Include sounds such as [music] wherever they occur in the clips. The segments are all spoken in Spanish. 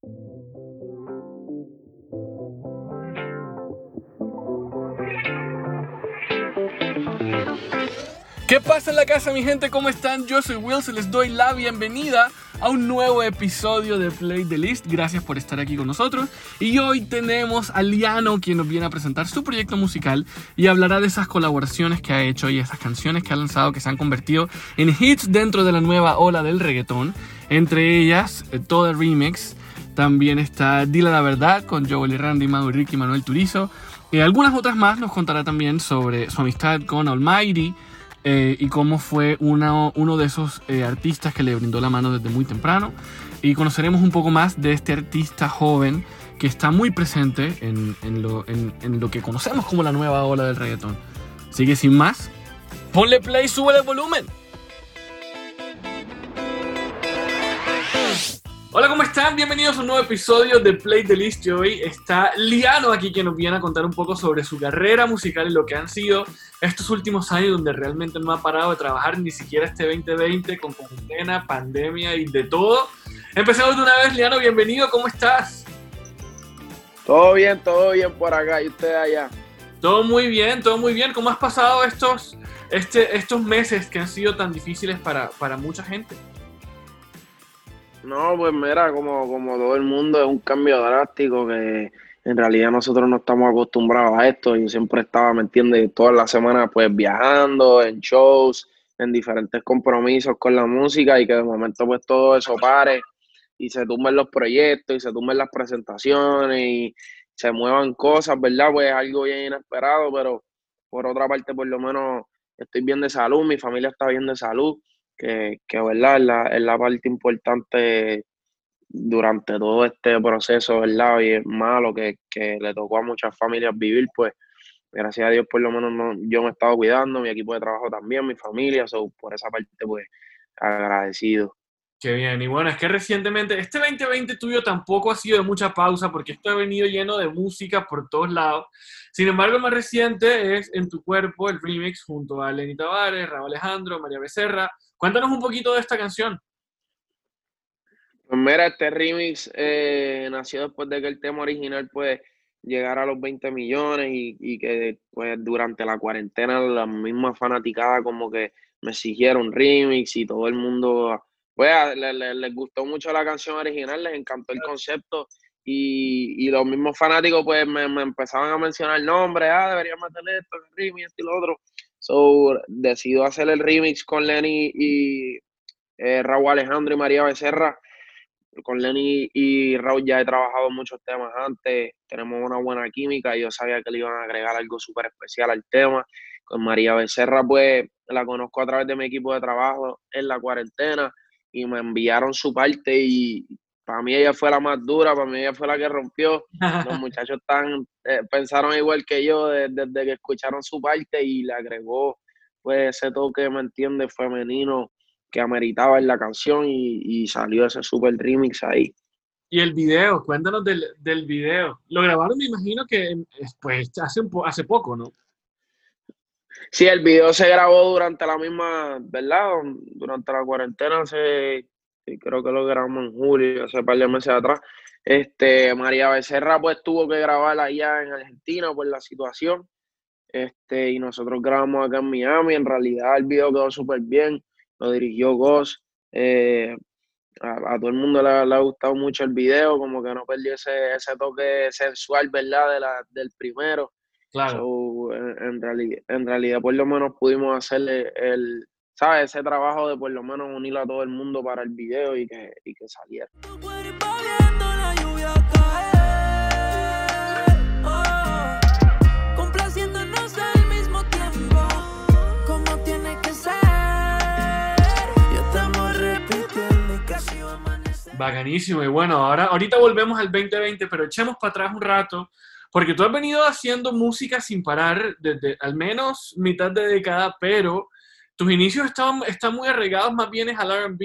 ¿Qué pasa en la casa, mi gente? ¿Cómo están? Yo soy Wilson, les doy la bienvenida a un nuevo episodio de Play the List. Gracias por estar aquí con nosotros. Y hoy tenemos a Liano, quien nos viene a presentar su proyecto musical y hablará de esas colaboraciones que ha hecho y esas canciones que ha lanzado que se han convertido en hits dentro de la nueva ola del reggaetón. Entre ellas, eh, todo el remix. También está Dila la Verdad con Joel y Randy, Mago y Ricky Manuel Turizo. Y algunas otras más nos contará también sobre su amistad con Almighty eh, y cómo fue uno, de esos eh, artistas que le brindó la mano desde muy temprano. Y conoceremos un poco más de este artista joven que está muy presente en, lo, en, lo que conocemos como la nueva ola del reggaetón. Así que sin más, ponle play, sube el volumen. Hola, ¿cómo están? Bienvenidos a un nuevo episodio de Play the List. Y hoy está Liano aquí que nos viene a contar un poco sobre su carrera musical y lo que han sido estos últimos años donde realmente no ha parado de trabajar ni siquiera este 2020 con cuarentena, pandemia y de todo. Empecemos de una vez, Liano, bienvenido, ¿cómo estás? Todo bien, todo bien por acá y usted allá. Todo muy bien, todo muy bien. ¿Cómo has pasado estos, este, estos meses que han sido tan difíciles para, para mucha gente? No, pues mira, como, como todo el mundo es un cambio drástico que en realidad nosotros no estamos acostumbrados a esto. Yo siempre estaba, ¿me entiendes? Todas las semanas pues viajando, en shows, en diferentes compromisos con la música y que de momento pues todo eso pare y se tumben los proyectos y se tumben las presentaciones y se muevan cosas, ¿verdad? Pues es algo bien inesperado, pero por otra parte por lo menos estoy bien de salud, mi familia está bien de salud que, ¿verdad? Es la, es la parte importante durante todo este proceso, ¿verdad? Y es malo que, que, le tocó a muchas familias vivir, pues gracias a Dios por lo menos no, yo me he estado cuidando, mi equipo de trabajo también, mi familia, so, por esa parte pues agradecido. Qué bien, y bueno, es que recientemente, este 2020 tuyo tampoco ha sido de mucha pausa porque esto ha venido lleno de música por todos lados. Sin embargo, el más reciente es En tu cuerpo, el remix junto a Lenny Tavares, Raúl Alejandro, María Becerra. Cuéntanos un poquito de esta canción. Pues mira, este remix eh, nació después de que el tema original pues llegara a los 20 millones y, y que pues durante la cuarentena la misma fanaticada como que me exigieron remix y todo el mundo pues les, les, les, gustó mucho la canción original, les encantó el concepto y, y los mismos fanáticos pues me, me, empezaban a mencionar nombres, ah, deberían meterle esto, el remix, esto y lo otro. So, decido hacer el remix con Lenny y eh, Raúl Alejandro y María Becerra. Con Lenny y Raúl ya he trabajado muchos temas antes, tenemos una buena química y yo sabía que le iban a agregar algo súper especial al tema. Con María Becerra pues la conozco a través de mi equipo de trabajo en la cuarentena y me enviaron su parte y para mí ella fue la más dura, para mí ella fue la que rompió. Los [laughs] muchachos tan, eh, pensaron igual que yo desde, desde, que escucharon su parte y le agregó pues ese toque, ¿me entiendes?, femenino que ameritaba en la canción y, y salió ese super remix ahí. Y el video, cuéntanos del, del video. Lo grabaron, me imagino que pues, hace, un po hace poco, ¿no? Sí, el video se grabó durante la misma, ¿verdad? Durante la cuarentena, hace, creo que lo grabamos en julio, hace un par de meses atrás. Este, María Becerra pues tuvo que grabar allá en Argentina por la situación. Este, y nosotros grabamos acá en Miami. En realidad el video quedó súper bien. Lo dirigió Goss. Eh, a, a, todo el mundo le, le, ha gustado mucho el video, como que no perdió ese, ese toque sensual, ¿verdad? De la, del primero. Claro. So, en, en, en realidad, por lo menos pudimos hacerle el, ¿sabes? Ese trabajo de por lo menos unir a todo el mundo para el video y que, y que saliera. Bacanísimo. Y bueno, ahora ahorita volvemos al 2020, pero echemos para atrás un rato, porque tú has venido haciendo música sin parar desde al menos mitad de década, pero tus inicios están, muy arraigados más bien al RB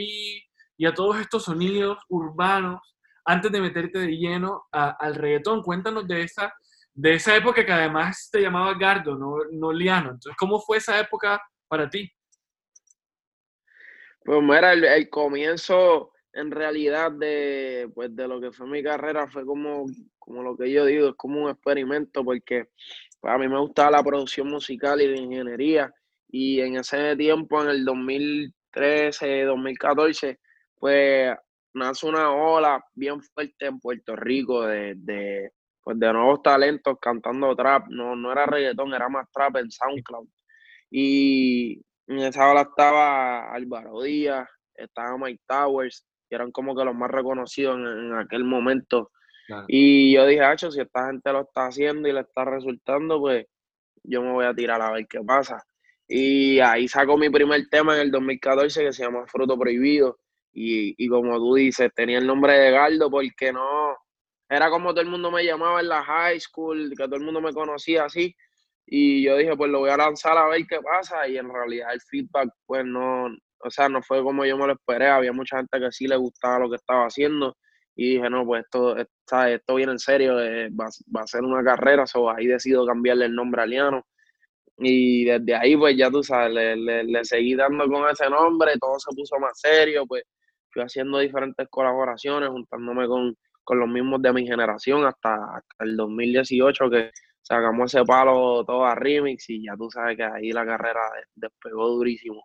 y a todos estos sonidos urbanos antes de meterte de lleno al reggaetón. Cuéntanos de esa, de esa época que además te llamaba Gardo, no, no Liano. Entonces, ¿cómo fue esa época para ti? Pues mira, el, el comienzo en realidad de, pues, de lo que fue mi carrera fue como, como lo que yo digo, es como un experimento porque pues, a mí me gustaba la producción musical y la ingeniería y en ese tiempo, en el 2013, 2014, pues nace una ola bien fuerte en Puerto Rico de, de, pues, de nuevos talentos cantando trap, no, no era reggaetón, era más trap en SoundCloud. Y en esa ola estaba Álvaro Díaz, estaba Mike Towers, que eran como que los más reconocidos en, aquel momento. Y yo dije, Hacho, si esta gente lo está haciendo y le está resultando, pues yo me voy a tirar a ver qué pasa. Y ahí saco mi primer tema en el 2014 que se llama Fruto Prohibido. Y, y como tú dices, tenía el nombre de Gardo porque no, era como todo el mundo me llamaba en la high school, que todo el mundo me conocía así. Y yo dije, pues lo voy a lanzar a ver qué pasa. Y en realidad el feedback, pues no, o sea, no fue como yo me lo esperé. Había mucha gente que sí le gustaba lo que estaba haciendo. Y dije, no, pues esto, esto viene en serio, eh, va, a ser una carrera. So, ahí decido cambiarle el nombre a Liano. Y desde ahí, pues ya tú sabes, le, le, seguí dando con ese nombre, todo se puso más serio, pues fui haciendo diferentes colaboraciones, juntándome con, con los mismos de mi generación hasta, hasta el 2018 que sacamos ese palo todo a remix y ya tú sabes que ahí la carrera despegó durísimo.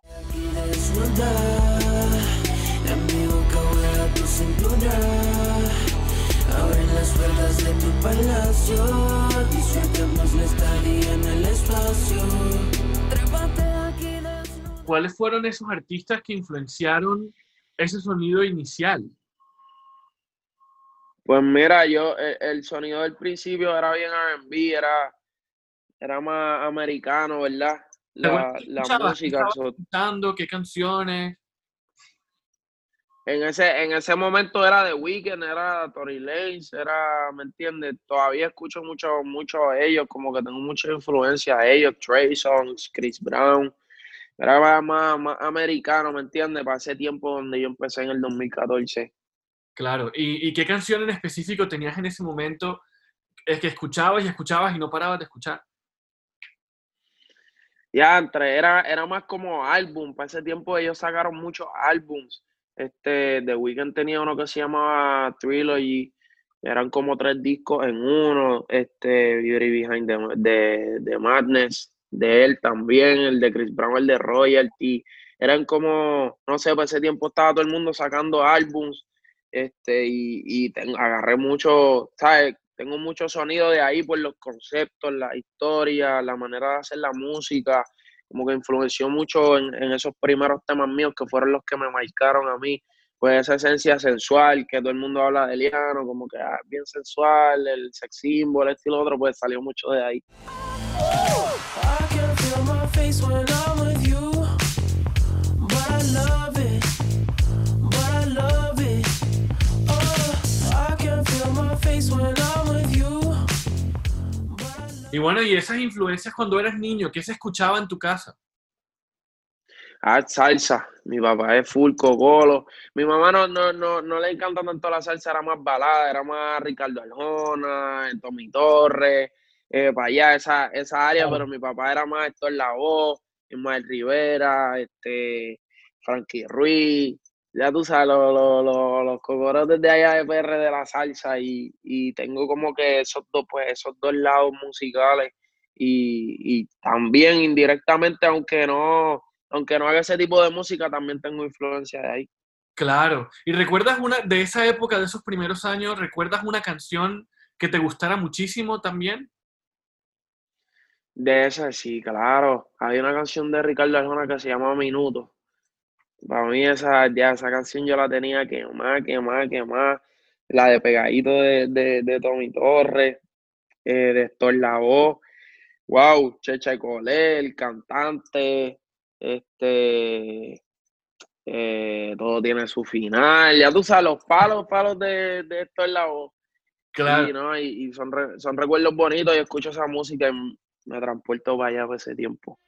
¿Cuáles fueron esos artistas que influenciaron ese sonido inicial? Pues mira, yo, e, el, sonido del principio era bien RB, era, era más americano, ¿verdad? La, la música. escuchando? ¿Qué canciones? En ese, en ese momento era The Weeknd, era Tory Lanez, era, ¿me entiendes? Todavía escucho mucho, mucho a ellos, como que tengo mucha influencia a ellos, Trey Songs, Chris Brown. Era más, más americano, ¿me entiendes? Para ese tiempo donde yo empecé en el 2014. Claro, ¿Y, qué canción en específico tenías en ese momento? Es que escuchabas y escuchabas y no parabas de escuchar. Ya, entre, era, era más como álbum. Para ese tiempo ellos sacaron muchos álbums. Este, The Weeknd tenía uno que se llamaba Trilogy. Eran como tres discos en uno. Este, Beauty Behind the, Madness. De él también. El de Chris Brown, el de Royalty. Eran como, no sé, para ese tiempo estaba todo el mundo sacando álbums este, y, y agarré mucho, ¿sabes? Tengo mucho sonido de ahí por los conceptos, la historia, la manera de hacer la música, como que influenció mucho en, esos primeros temas míos que fueron los que me marcaron a mí, pues esa esencia sensual, que todo el mundo habla de Liano, como que ah, bien sensual, el sex symbol, este y lo otro, pues salió mucho de ahí. Y bueno, y esas influencias cuando eras niño, ¿qué se escuchaba en tu casa? Ah, salsa. Mi papá es full cocolo. Mi mamá no, no, no, no le encanta tanto la salsa, era más balada, era más Ricardo Arjona, Tommy Torres, eh, para allá, esa, esa área, pero mi papá era más Héctor Lavoe, Ismael Rivera, este, Frankie Ruiz, ya tú sabes, los, los, los, desde allá de PR de la salsa y, y, tengo como que esos dos, pues, esos dos lados musicales y, y, también indirectamente, aunque no, aunque no haga ese tipo de música, también tengo influencia de ahí. Claro. ¿Y recuerdas una, de esa época, de esos primeros años, recuerdas una canción que te gustara muchísimo también? De esa, sí, claro. Hay una canción de Ricardo Arjona que se llama Minuto para mí esa, ya esa canción yo la tenía que más, que más, que más. La de Pegadito de, de, Tommy Torres, eh, de Héctor Lavoe. Wow, Checha Colé, el cantante. Este. Eh, todo tiene su final. Ya tú sabes, los palos, palos de, de Héctor Lavoe. Claro. Y, son, son recuerdos bonitos. y escucho esa música y me transporto para allá por ese tiempo.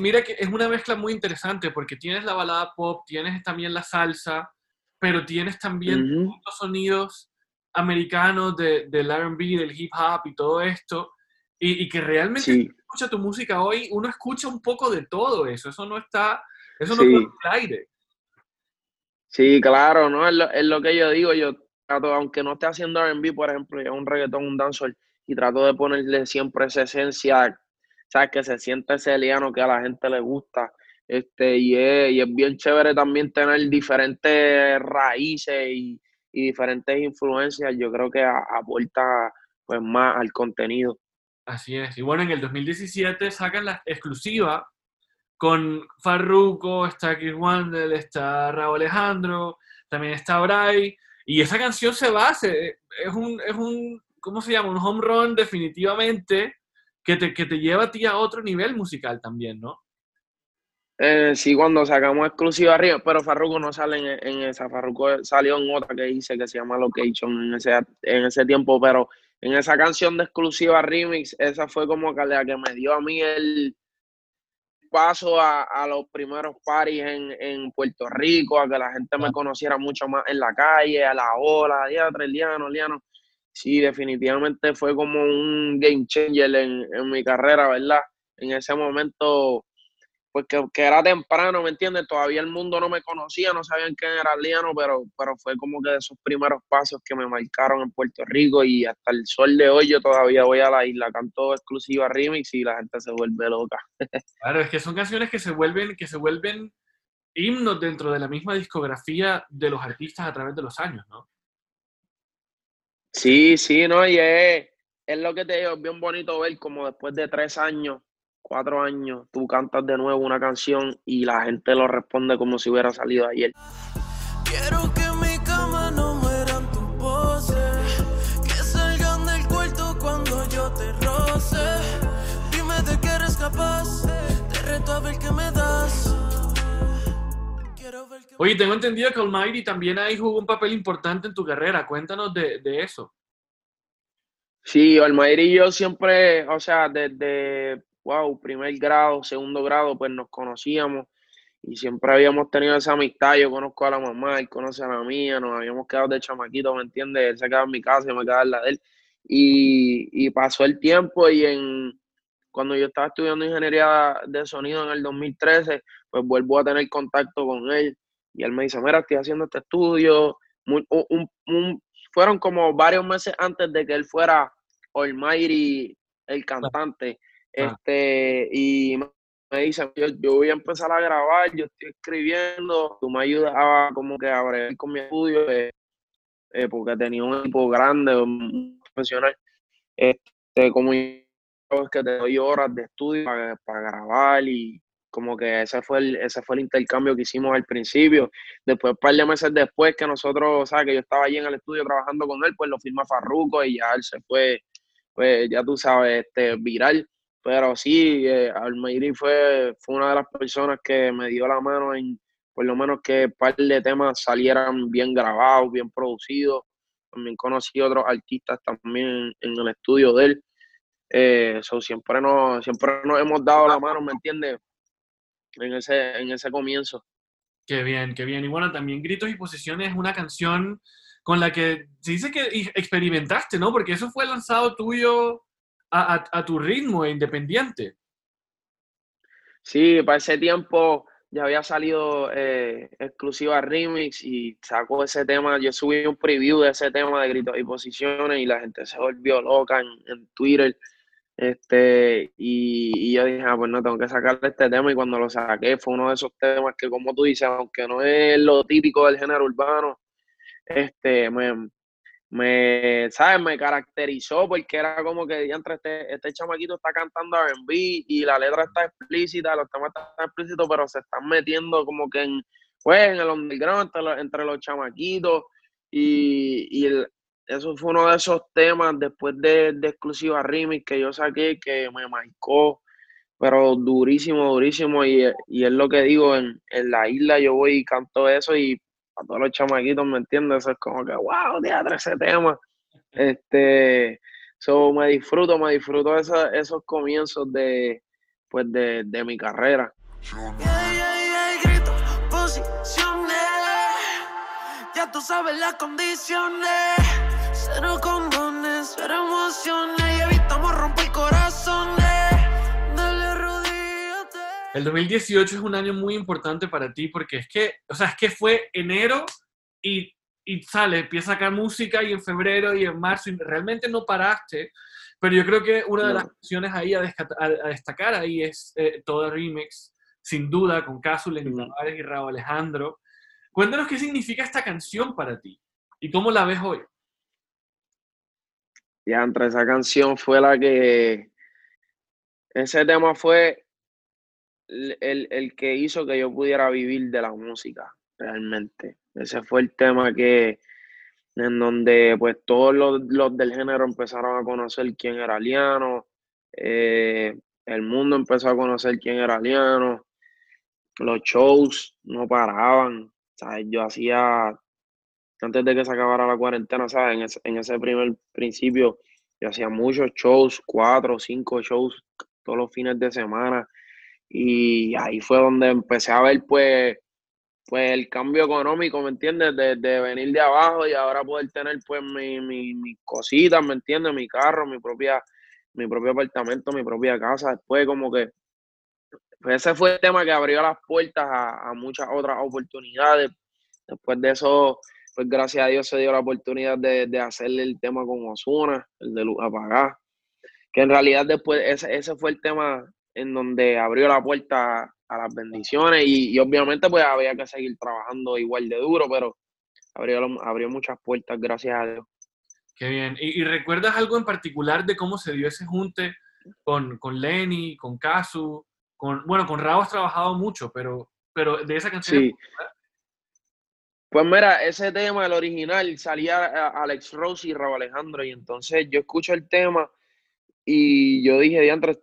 Mira que es una mezcla muy interesante porque tienes la balada pop, tienes también la salsa, pero tienes también los sonidos americanos de, del RB, del hip hop y todo esto, y, que realmente si escucha tu música hoy, uno escucha un poco de todo eso, eso no está, eso no está en el aire. Sí, claro, ¿no? Es lo, es lo que yo digo, yo trato, aunque no esté haciendo R&B, por ejemplo, yo un reggaetón, un dancehall, y trato de ponerle siempre esa esencia, ¿sabes? Que se siente ese liano que a la gente le gusta, este, y es, y es bien chévere también tener diferentes raíces y, y diferentes influencias, yo creo que aporta pues más al contenido. Así es. Y bueno, en el 2017 sacan la exclusiva con Farruko, está Chris Wandel, está Raúl Alejandro, también está Bray. Y esa canción se va, es un, es un, ¿cómo se llama? Un home run definitivamente que te, que te lleva a ti a otro nivel musical también, ¿no? Eh, sí, cuando sacamos exclusiva arriba, pero Farruko no sale en, esa, Farruko salió en otra que hice que se llama Location en ese, en ese tiempo, pero en esa canción de exclusiva remix, esa fue como que la que me dio a mí el paso a, los primeros parties en, en, Puerto Rico, a que la gente me conociera mucho más en la calle, a la ola, Liano, Liano. Sí, definitivamente fue como un game changer en, en mi carrera, ¿verdad? En ese momento pues que, era temprano, ¿me entiendes? Todavía el mundo no me conocía, no sabían quién era Liano, pero, pero fue como que de esos primeros pasos que me marcaron en Puerto Rico y hasta el sol de hoy yo todavía voy a la isla, canto exclusiva remix y la gente se vuelve loca. [laughs] Claro, es que son canciones que se vuelven, que se vuelven himnos dentro de la misma discografía de los artistas a través de los años, ¿no? Sí, sí, no, y es, es lo que te digo, es bien bonito ver como después de tres años cuatro años, tú cantas de nuevo una canción y la gente lo responde como si hubiera salido ayer. Quiero que Oye, tengo entendido que Almighty también ahí jugó un papel importante en tu carrera. Cuéntanos de, de eso. Sí, Almighty y yo siempre, o sea, desde wow, primer grado, segundo grado, pues nos conocíamos y siempre habíamos tenido esa amistad. Yo conozco a la mamá, él conoce a la mía, nos habíamos quedado de chamaquito, ¿me entiendes? Él se quedaba en mi casa, y me quedaba en la de él. Y, pasó el tiempo y en, cuando yo estaba estudiando ingeniería de sonido en el 2013, pues vuelvo a tener contacto con él y él me dice, mira, estoy haciendo este estudio. fueron como varios meses antes de que él fuera Almighty, el cantante. Ah. Este, y me dice, yo, voy a empezar a grabar, yo estoy escribiendo, tú me ayudabas como que a abrir con mi estudio, eh, eh, porque tenía un equipo grande, un profesional, este, como es que te doy horas de estudio para, grabar y como que ese fue el, ese fue el intercambio que hicimos al principio. Después, un par de meses después que nosotros, o sea, que yo estaba allí en el estudio trabajando con él, pues lo firma Farruco y ya él se fue, pues ya tú sabes, este, viral. Pero sí, eh, fue, fue una de las personas que me dio la mano en, por lo menos que un par de temas salieran bien grabados, bien producidos. También conocí otros artistas también en el estudio de él. Eh, siempre, nos, siempre nos hemos dado la mano, ¿me entiendes? En ese, en ese comienzo. Qué bien, qué bien. Y bueno, también Gritos y Posiciones es una canción con la que se dice que experimentaste, ¿no? Porque eso fue lanzado tuyo a, tu ritmo e independiente. Sí, para ese tiempo ya había salido eh, exclusiva remix y sacó ese tema. Yo subí un preview de ese tema de gritos y posiciones y la gente se volvió loca en, Twitter. Este, y, yo dije, ah, pues no, tengo que sacarle este tema. Y cuando lo saqué, fue uno de esos temas que, como tú dices, aunque no es lo típico del género urbano, este, me, me, ¿sabes? Me caracterizó porque era como que entre este, este chamaquito está cantando R&B y la letra está explícita, los temas están explícitos, pero se están metiendo como que en, pues, en el underground entre los, entre los chamaquitos y, y eso fue uno de esos temas después de, de exclusiva remix que yo saqué que me marcó, pero durísimo, durísimo y, y es lo que digo, en, en la isla yo voy y canto eso y a todos los chamaquitos, ¿me entiendes? es como que, wow, teatro ese tema. Este, so, me disfruto, me disfruto esos, esos comienzos de, pues, de, de mi carrera. ya tú sabes las condiciones. Cero condones, cero emociones. Y evitamos romper corazones. Dale. El 2018 es un año muy importante para ti porque es que, o sea, es que fue enero y, y sale, empieza a sacar música y en febrero y en marzo y realmente no paraste. Pero yo creo que una de las canciones ahí a, a- a destacar ahí es eh, todo remix, sin duda, con Casu, Lenny. Tavares y Raúl Alejandro. Cuéntanos qué significa esta canción para ti y cómo la ves hoy. Ya entre esa canción fue la que. Ese tema fue el, el- que hizo que yo pudiera vivir de la música, realmente. Ese fue el tema que. En donde, pues, todos los, los del género empezaron a conocer quién era Liano. eh, el mundo empezó a conocer quién era Liano. Los shows no paraban. Yo hacía antes de que se acabara la cuarentena, ¿sabes? En ese, en ese primer principio, yo hacía muchos shows, cuatro o cinco shows todos los fines de semana. Y ahí fue donde empecé a ver, pues, pues el cambio económico, ¿me entiendes? De, venir de abajo y ahora poder tener, pues, mi, mi, mis cositas, ¿me entiendes? Mi carro, mi propia, mi propio apartamento, mi propia casa. Después, como que, pues ese fue el tema que abrió las puertas a muchas otras oportunidades. Después de eso, pues gracias a Dios se dio la oportunidad de, de hacerle el tema con Osuna, el de Luz Apagada, que en realidad después ese, ese fue el tema en donde abrió la puerta a las bendiciones y, y obviamente pues había que seguir trabajando igual de duro, pero abrió, abrió muchas puertas, gracias a Dios. Qué bien. ¿Y, y recuerdas algo en particular de cómo se dio ese junte con, con Lenny, con Casu? Con, bueno, con Raúl has trabajado mucho, pero, pero de esa canción. Sí. Pues mira, ese tema, el original, salía Alex Rose y Raúl Alejandro, y entonces yo escucho el tema y yo dije, diantre,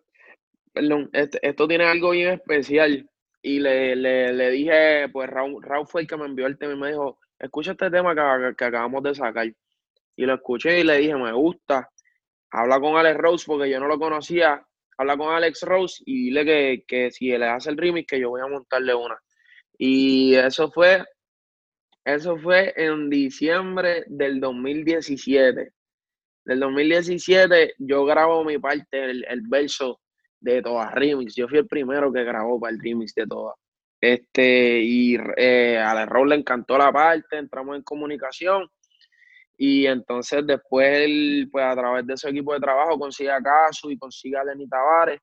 perdón, este- esto tiene algo bien especial. Y le, le, le dije, pues Raúl, Raúl fue el que me envió el tema y me dijo, escucha este tema que, que acabamos de sacar. Y lo escuché y le dije, me gusta. Habla con Alex Rose porque yo no lo conocía. Habla con Alex Rose y dile que, que si le hace el remix, que yo voy a montarle una. Y eso fue, eso fue en diciembre del 2017. Del 2017 yo grabo mi parte, el, el verso de Toda Remix. Yo fui el primero que grabó para el remix de Toda. Este, y eh, a Rose le encantó la parte, entramos en comunicación. Y entonces después él, pues a través de su equipo de trabajo, consigue a Casu y consigue a Lenny Tavares.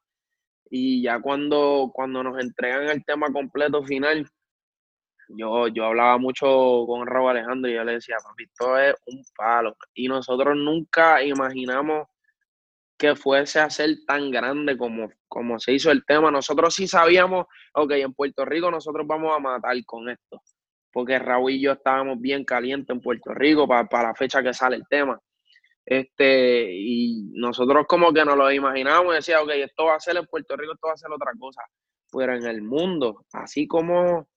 Y ya cuando, cuando nos entregan el tema completo final, yo, yo hablaba mucho con Raúl Alejandro y yo le decía, papi, esto es un palo. Y nosotros nunca imaginamos que fuese a ser tan grande como, como se hizo el tema. Nosotros sí sabíamos, ok, en Puerto Rico nosotros vamos a matar con esto porque Raúl y yo estábamos bien calientes en Puerto Rico para la fecha que sale el tema. Este, y nosotros como que nos lo imaginábamos y decíamos, ok, esto va a ser en Puerto Rico, esto va a ser otra cosa. Pero en el mundo, así como,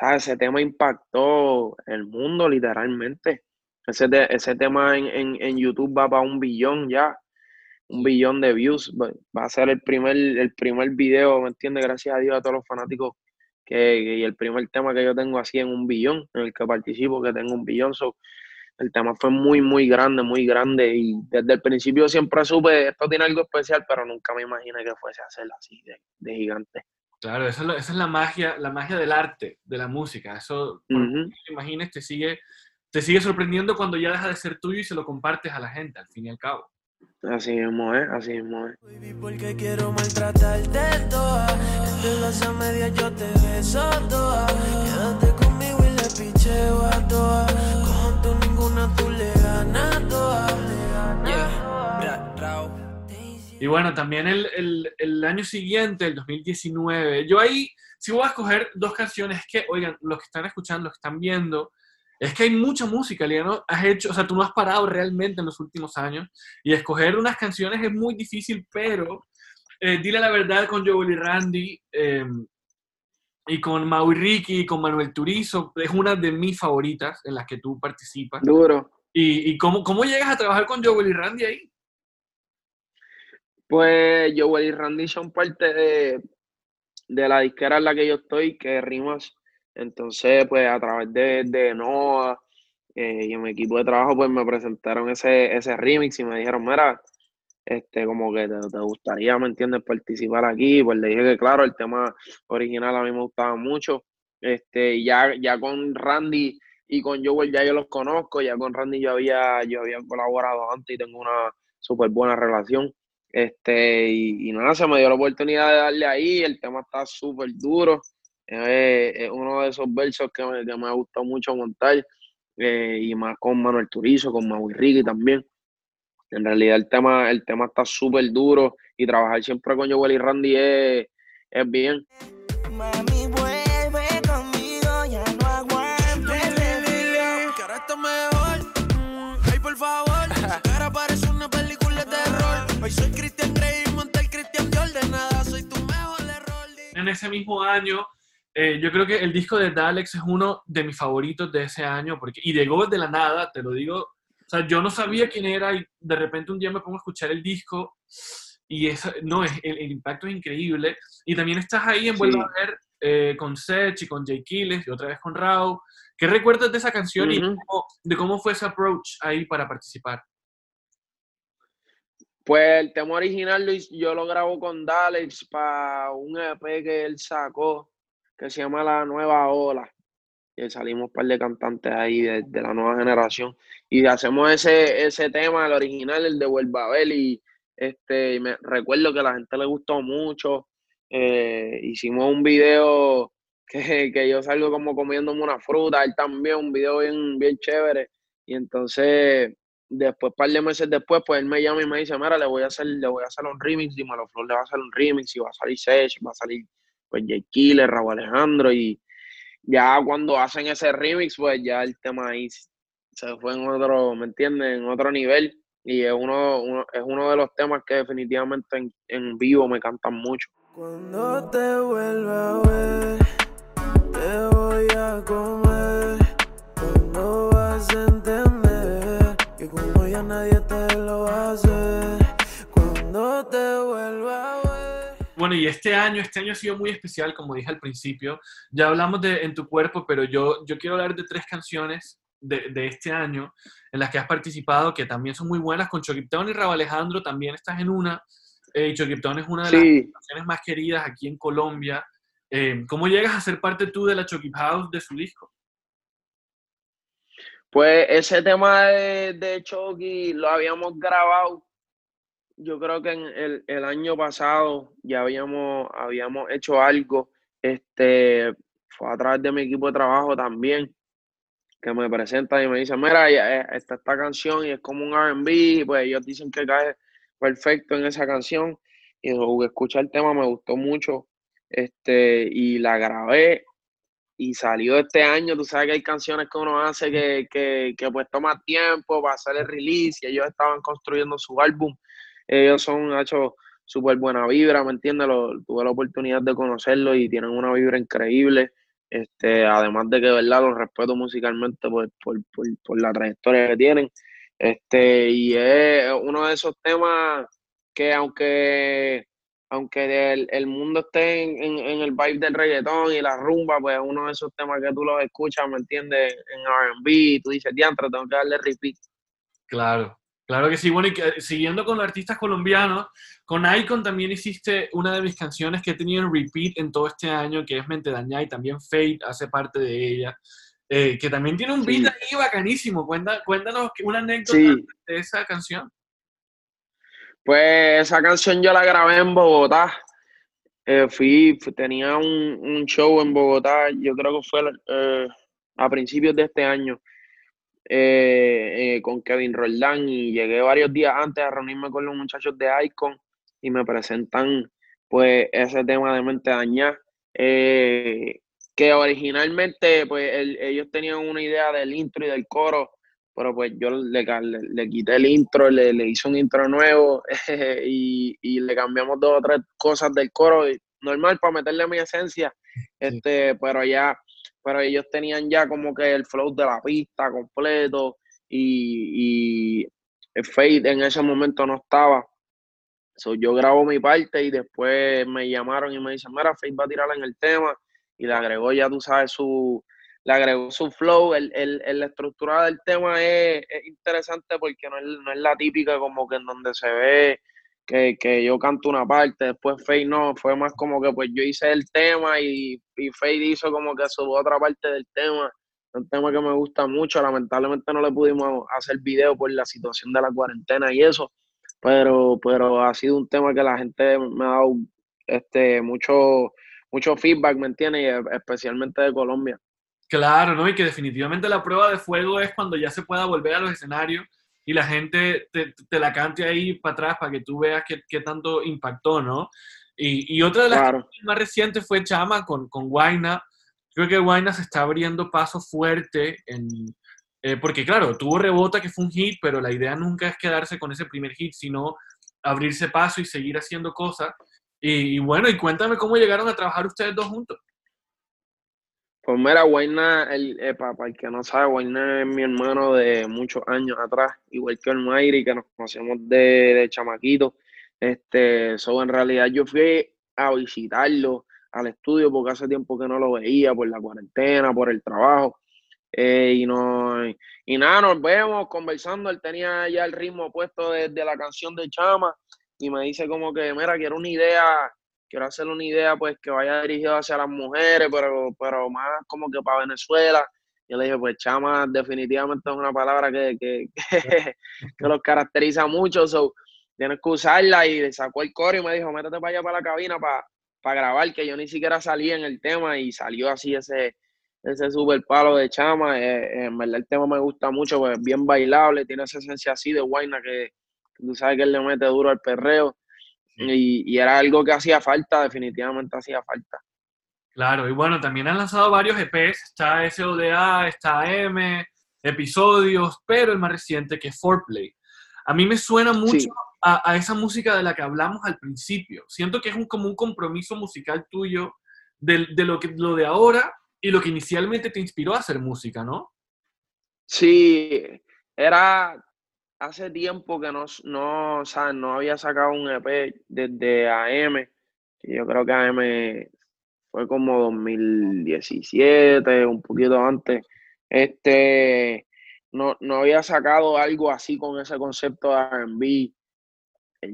Ese tema impactó el mundo literalmente. Ese, te- ese tema en, YouTube va para un billón ya, un billón de views. Va, a ser el primer, el primer video, ¿me entiendes? Gracias a Dios a todos los fanáticos que, y el primer tema que yo tengo así en un billón, en el que participo, que tengo un billón. So, el tema fue muy, muy grande, muy grande. Y desde el principio siempre supe, esto tiene algo especial, pero nunca me imaginé que fuese a ser así de gigante. Claro, eso es esa es la magia, la magia del arte, de la música. Eso, más que te imagines, te sigue, te sigue sorprendiendo cuando ya deja de ser tuyo y se lo compartes a la gente, al fin y al cabo. Así mismo es, así mismo es. Baby, porque quiero maltratarte toda. Entre las a medias yo te beso toda. Quédate conmigo y le picheo a toa. Con tú ninguna tú Y bueno, también el, el- el año siguiente, el 2019, yo ahí sí voy a escoger dos canciones que, oigan, los que están escuchando, los que están viendo, es que hay mucha música, Liano, has hecho, o sea, tú no has parado realmente en los últimos años, y escoger unas canciones es muy difícil, pero eh, Dile la verdad con Joel y Randy, eh, y con Mau y Ricky, y con Manuel Turizo, es una de mis favoritas en las que tú participas. Duro. ¿Y, y cómo, cómo llegas a trabajar con Joel y Randy ahí? Pues Joel y Randy son parte de, de la disquera en la que yo estoy, que es Rimas. Entonces, pues a través de, de Noah eh, y en mi equipo de trabajo pues me presentaron ese, ese remix y me dijeron, mira, este, como que te, gustaría, ¿me entiendes?, participar aquí. Pues le dije que claro, el tema original a mí me gustaba mucho. Este, ya, ya con Randy y con Joel ya yo los conozco, ya con Randy yo había, yo había colaborado antes y tengo una súper buena relación. Este, y, nada, se me dio la oportunidad de darle ahí, el tema está súper duro. es uno de esos versos que me, que me ha gustado mucho montar. Eh, y más con Manuel Turizo, con Maui Ricky también. En realidad el tema, el tema está súper duro y trabajar siempre con Joel y Randy es, es bien. Hoy soy Christian Grey, monta el Christian Jordan. Nada, soy tu mejor error. En ese mismo año eh, yo creo que el disco de Dalex es uno de mis favoritos de ese año, porque, y llegó de la nada, te lo digo. O sea, yo no sabía quién era y de repente un día me pongo a escuchar el disco y eso, no, es, el, impacto es increíble. Y también estás ahí en Vuelvo a ver eh, con Sech y con Jay Kiles y otra vez con Rao. ¿Qué recuerdas de esa canción y de cómo fue ese approach ahí para participar? Pues el tema original yo lo grabo con Dalex para un EP que él sacó que se llama La Nueva Ola. Y salimos un par de cantantes ahí de, la nueva generación. Y hacemos ese, ese tema, el original, el de Vuelva a Y este, me recuerdo que a la gente le gustó mucho. Eh, hicimos un video que, que, yo salgo como comiéndome una fruta, él también, un video bien, bien chévere. Y entonces, después, un par de meses después, pues él me llama y me dice, mira, le voy a hacer, le voy a hacer un remix, y Flor le va a hacer un remix, y va a salir Sech, va a salir pues Jay Killer, Raúl Alejandro y ya cuando hacen ese remix, pues ya el tema ahí se fue en otro, ¿me entiendes? En otro nivel y es uno, es uno de los temas que definitivamente en, vivo me cantan mucho. Cuando te vuelva a ver, te voy a comer, Bueno, y este año, este año ha sido muy especial, como dije al principio. Ya hablamos de En tu cuerpo, pero yo, yo quiero hablar de tres canciones de, de este año en las que has participado, que también son muy buenas. Con Choquiptón y Rabo Alejandro también estás en una. Eh, Choquiptón es una de las canciones más queridas aquí en Colombia. Eh, ¿Cómo llegas a ser parte tú de la Choquip House de su disco? Pues ese tema de, de Chucky lo habíamos grabado yo creo que en el, el, año pasado ya habíamos, habíamos hecho algo. Este, fue a través de mi equipo de trabajo también, que me presenta y me dice, mira, eh, está esta canción y es como un RB, pues ellos dicen que cae perfecto en esa canción. Y escuché el tema, me gustó mucho. Este, y la grabé y salió este año. Tú sabes que hay canciones que uno hace que, que, que pues toma tiempo para hacer el release y ellos estaban construyendo su álbum ellos son, hecho súper buena vibra, ¿me entiendes? tuve la oportunidad de conocerlos y tienen una vibra increíble. Este, además de que, ¿verdad? Los respeto musicalmente por, por, la trayectoria que tienen. Este, y es uno de esos temas que aunque aunque el, mundo esté en, en, el vibe del reggaetón y la rumba, pues uno de esos temas que tú los escuchas, ¿me entiendes? En R&B, tú dices, diantre, tengo que darle repeat. Claro, Claro que sí, bueno, y que, siguiendo con los artistas colombianos, con Icon también hiciste una de mis canciones que he tenido en repeat en todo este año, que es Mente Dañada, y también Fate hace parte de ella, eh, que también tiene un beat ahí bacanísimo. cuéntanos una anécdota de esa canción. Pues esa canción yo la grabé en Bogotá. Eh, fui, tenía un, show en Bogotá, yo creo que fue eh, a principios de este año. Eh, eh, con Kevin Roldán y llegué varios días antes a reunirme con los muchachos de Icon y me presentan pues ese tema de mente dañada. Eh, que originalmente pues ellos tenían una idea del intro y del coro pero pues yo le, le, quité el intro, le, le, hice un intro nuevo [laughs] y, y, le cambiamos dos o tres cosas del coro normal para meterle mi esencia. Este pero ya pero ellos tenían ya como que el flow de la pista completo y, y el fade en ese momento no estaba. So, yo grabo mi parte y después me llamaron y me dicen, mira, Fade va a tirar en el tema y le agregó ya, tú sabes, su, le agregó su flow, el, el, la estructura del tema es, interesante porque no es, no es, la típica como que en donde se ve que, que yo canto una parte, después Faye no, fue más como que pues yo hice el tema y, y Faye hizo como que su otra parte del tema, un tema que me gusta mucho, lamentablemente no le pudimos hacer video por la situación de la cuarentena y eso, pero, pero ha sido un tema que la gente me ha dado este, mucho, mucho feedback, ¿me entiendes? especialmente de Colombia. Claro, ¿no? Y que definitivamente la prueba de fuego es cuando ya se pueda volver a los escenarios y la gente te, la cante ahí para atrás para que tú veas qué, qué tanto impactó, ¿no? Y, y otra de las más recientes fue Chama con, con Guaina. Creo que Guaina se está abriendo paso fuerte en, eh, porque claro, tuvo Rebota que fue un hit, pero la idea nunca es quedarse con ese primer hit, sino abrirse paso y seguir haciendo cosas. Y, y bueno, y cuéntame cómo llegaron a trabajar ustedes dos juntos. Pues mira, Guayna, el, eh, para, el que no sabe, Guayna es mi hermano de muchos años atrás, igual que el Mayri, que nos conocemos de, de chamaquito. Este, so, en realidad yo fui a visitarlo al estudio porque hace tiempo que no lo veía por la cuarentena, por el trabajo. Eh, y, no, y nada, nos vemos conversando. Él tenía ya el ritmo puesto desde la canción de Chama y me dice como que, mira, quiero una idea quiero hacer una idea pues que vaya dirigido hacia las mujeres, pero, pero más como que para Venezuela. Yo le dije, pues chama, definitivamente es una palabra que, que, [laughs] que, los caracteriza mucho, so, tienes que usarla y sacó el coro y me dijo, métete para allá para la cabina para, para grabar, que yo ni siquiera salí en el tema y salió así ese, ese super palo de chama. Eh, en verdad el tema me gusta mucho, pues bien bailable, tiene esa esencia así de guayna que, que tú sabes que él le mete duro al perreo. Y, era algo que hacía falta, definitivamente hacía falta. Claro, y bueno, también han lanzado varios EPs, está SODA, está M, episodios, pero el más reciente que es Foreplay. A mí me suena mucho a, esa música de la que hablamos al principio. Siento que es un, como un compromiso musical tuyo de, de, lo, que, lo de ahora y lo que inicialmente te inspiró a hacer música, ¿no? Sí, era, hace tiempo que no, no, no había sacado un EP desde AM, que yo creo que AM fue como 2017, un poquito antes. Este, no, no había sacado algo así con ese concepto de RB.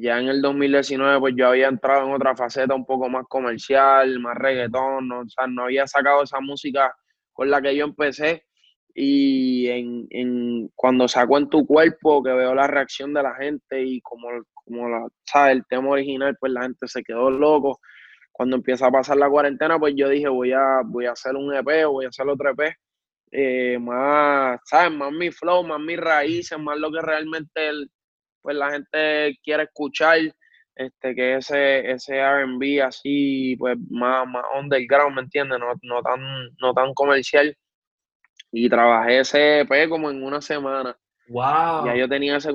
Ya en el 2019, pues yo había entrado en otra faceta un poco más comercial, más reggaetón, no, o sea, no había sacado esa música con la que yo empecé y en, en, cuando saco en tu cuerpo, que veo la reacción de la gente y como, como la, ¿sabes? el tema original, pues la gente se quedó loco. Cuando empieza a pasar la cuarentena, pues yo dije, voy a, voy a hacer un EP o voy a hacer otro EP. Eh, más, ¿sabes? Más mi flow, más mis raíces, más lo que realmente pues la gente quiere escuchar, este, que ese, ese R&B así, pues más, más underground, ¿me entiendes? No, no, tan, no tan comercial y trabajé ese EP como en una semana. Wow. Ya yo tenía ese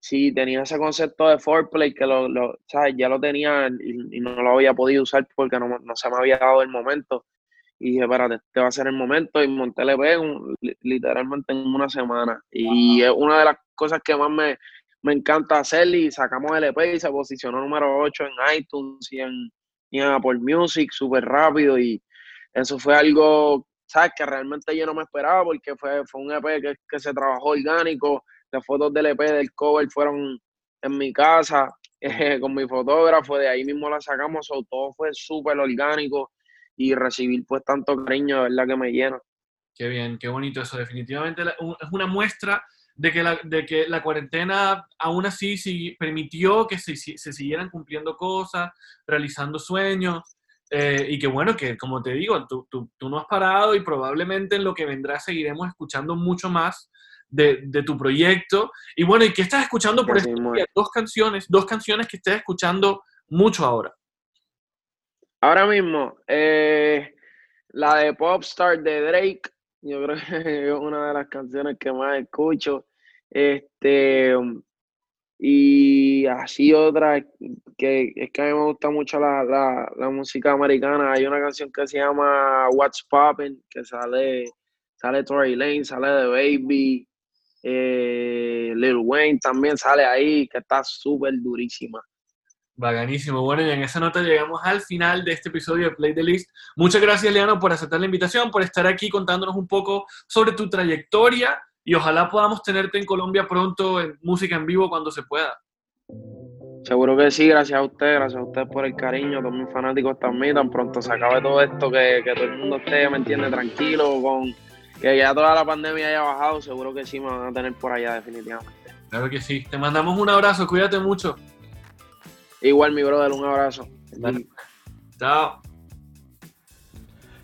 sí, tenía ese concepto de foreplay que lo, lo ya lo tenía y, no lo había podido usar porque no, se me había dado el momento. Y dije, espérate, este va a ser el momento. Y monté el EP literalmente en una semana. Y es una de las cosas que más me, me encanta hacer. Y sacamos el EP y se posicionó número 8 en iTunes y en, y en Apple Music súper rápido. Y eso fue algo ¿sabes? Que realmente yo no me esperaba porque fue, fue un EP que, que se trabajó orgánico, las fotos del EP del cover fueron en mi casa, [laughs] eh, con mi fotógrafo, de ahí mismo la sacamos, todo fue súper orgánico. Y recibir pues tanto cariño, de verdad que me llena. Qué bien, qué bonito eso, definitivamente es una muestra de que la, de que la cuarentena aún así sí permitió que se, se siguieran cumpliendo cosas, realizando sueños, eh, y que bueno, que como te digo, tú, tú, tú, no has parado y probablemente en lo que vendrá seguiremos escuchando mucho más de, de tu proyecto. Y bueno, ¿y qué estás escuchando por ejemplo Dos canciones, dos canciones que estés escuchando mucho ahora. Ahora mismo, eh, la de Popstar de Drake, yo creo [laughs] que es una de las canciones que más escucho. Este, y así otra, que es que a mí me gusta mucho la, música americana. Hay una canción que se llama What's Poppin', que sale, sale Tory Lane, sale de Baby, eh, Lil Wayne también sale ahí, que está súper durísima. Baganísimo. Bueno, y en esa nota llegamos al final de este episodio de Play the List. Muchas gracias, Leano, por aceptar la invitación, por estar aquí contándonos un poco sobre tu trayectoria y ojalá podamos tenerte en Colombia pronto en música en vivo cuando se pueda. Seguro que sí, gracias a usted, gracias a usted por el cariño, todos mis fanáticos también, tan pronto se acabe todo esto, que, que todo el mundo esté, me entiende, tranquilo, con que ya toda la pandemia haya bajado, seguro que sí me van a tener por allá definitivamente. Claro que sí, te mandamos un abrazo, cuídate mucho. Igual mi brother, un abrazo. Chao.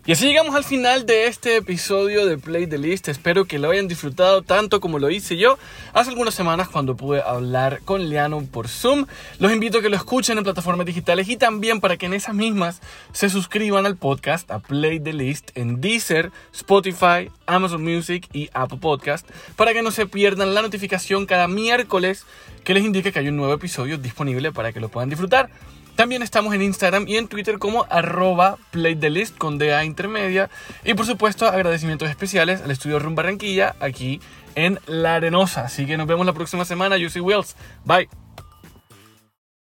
Y así llegamos al final de este episodio de Play the List. Espero que lo hayan disfrutado tanto como lo hice yo hace algunas semanas cuando pude hablar con Leano por Zoom. Los invito a que lo escuchen en plataformas digitales y también para que en esas mismas se suscriban al podcast a Play the List en Deezer, Spotify, Amazon Music y Apple Podcast para que no se pierdan la notificación cada miércoles que les indique que hay un nuevo episodio disponible para que lo puedan disfrutar. También estamos en Instagram y en Twitter como arroba playthelist con DA intermedia. Y por supuesto agradecimientos especiales al estudio Room Barranquilla aquí en La Arenosa. Así que nos vemos la próxima semana. Yo soy Wills. Bye.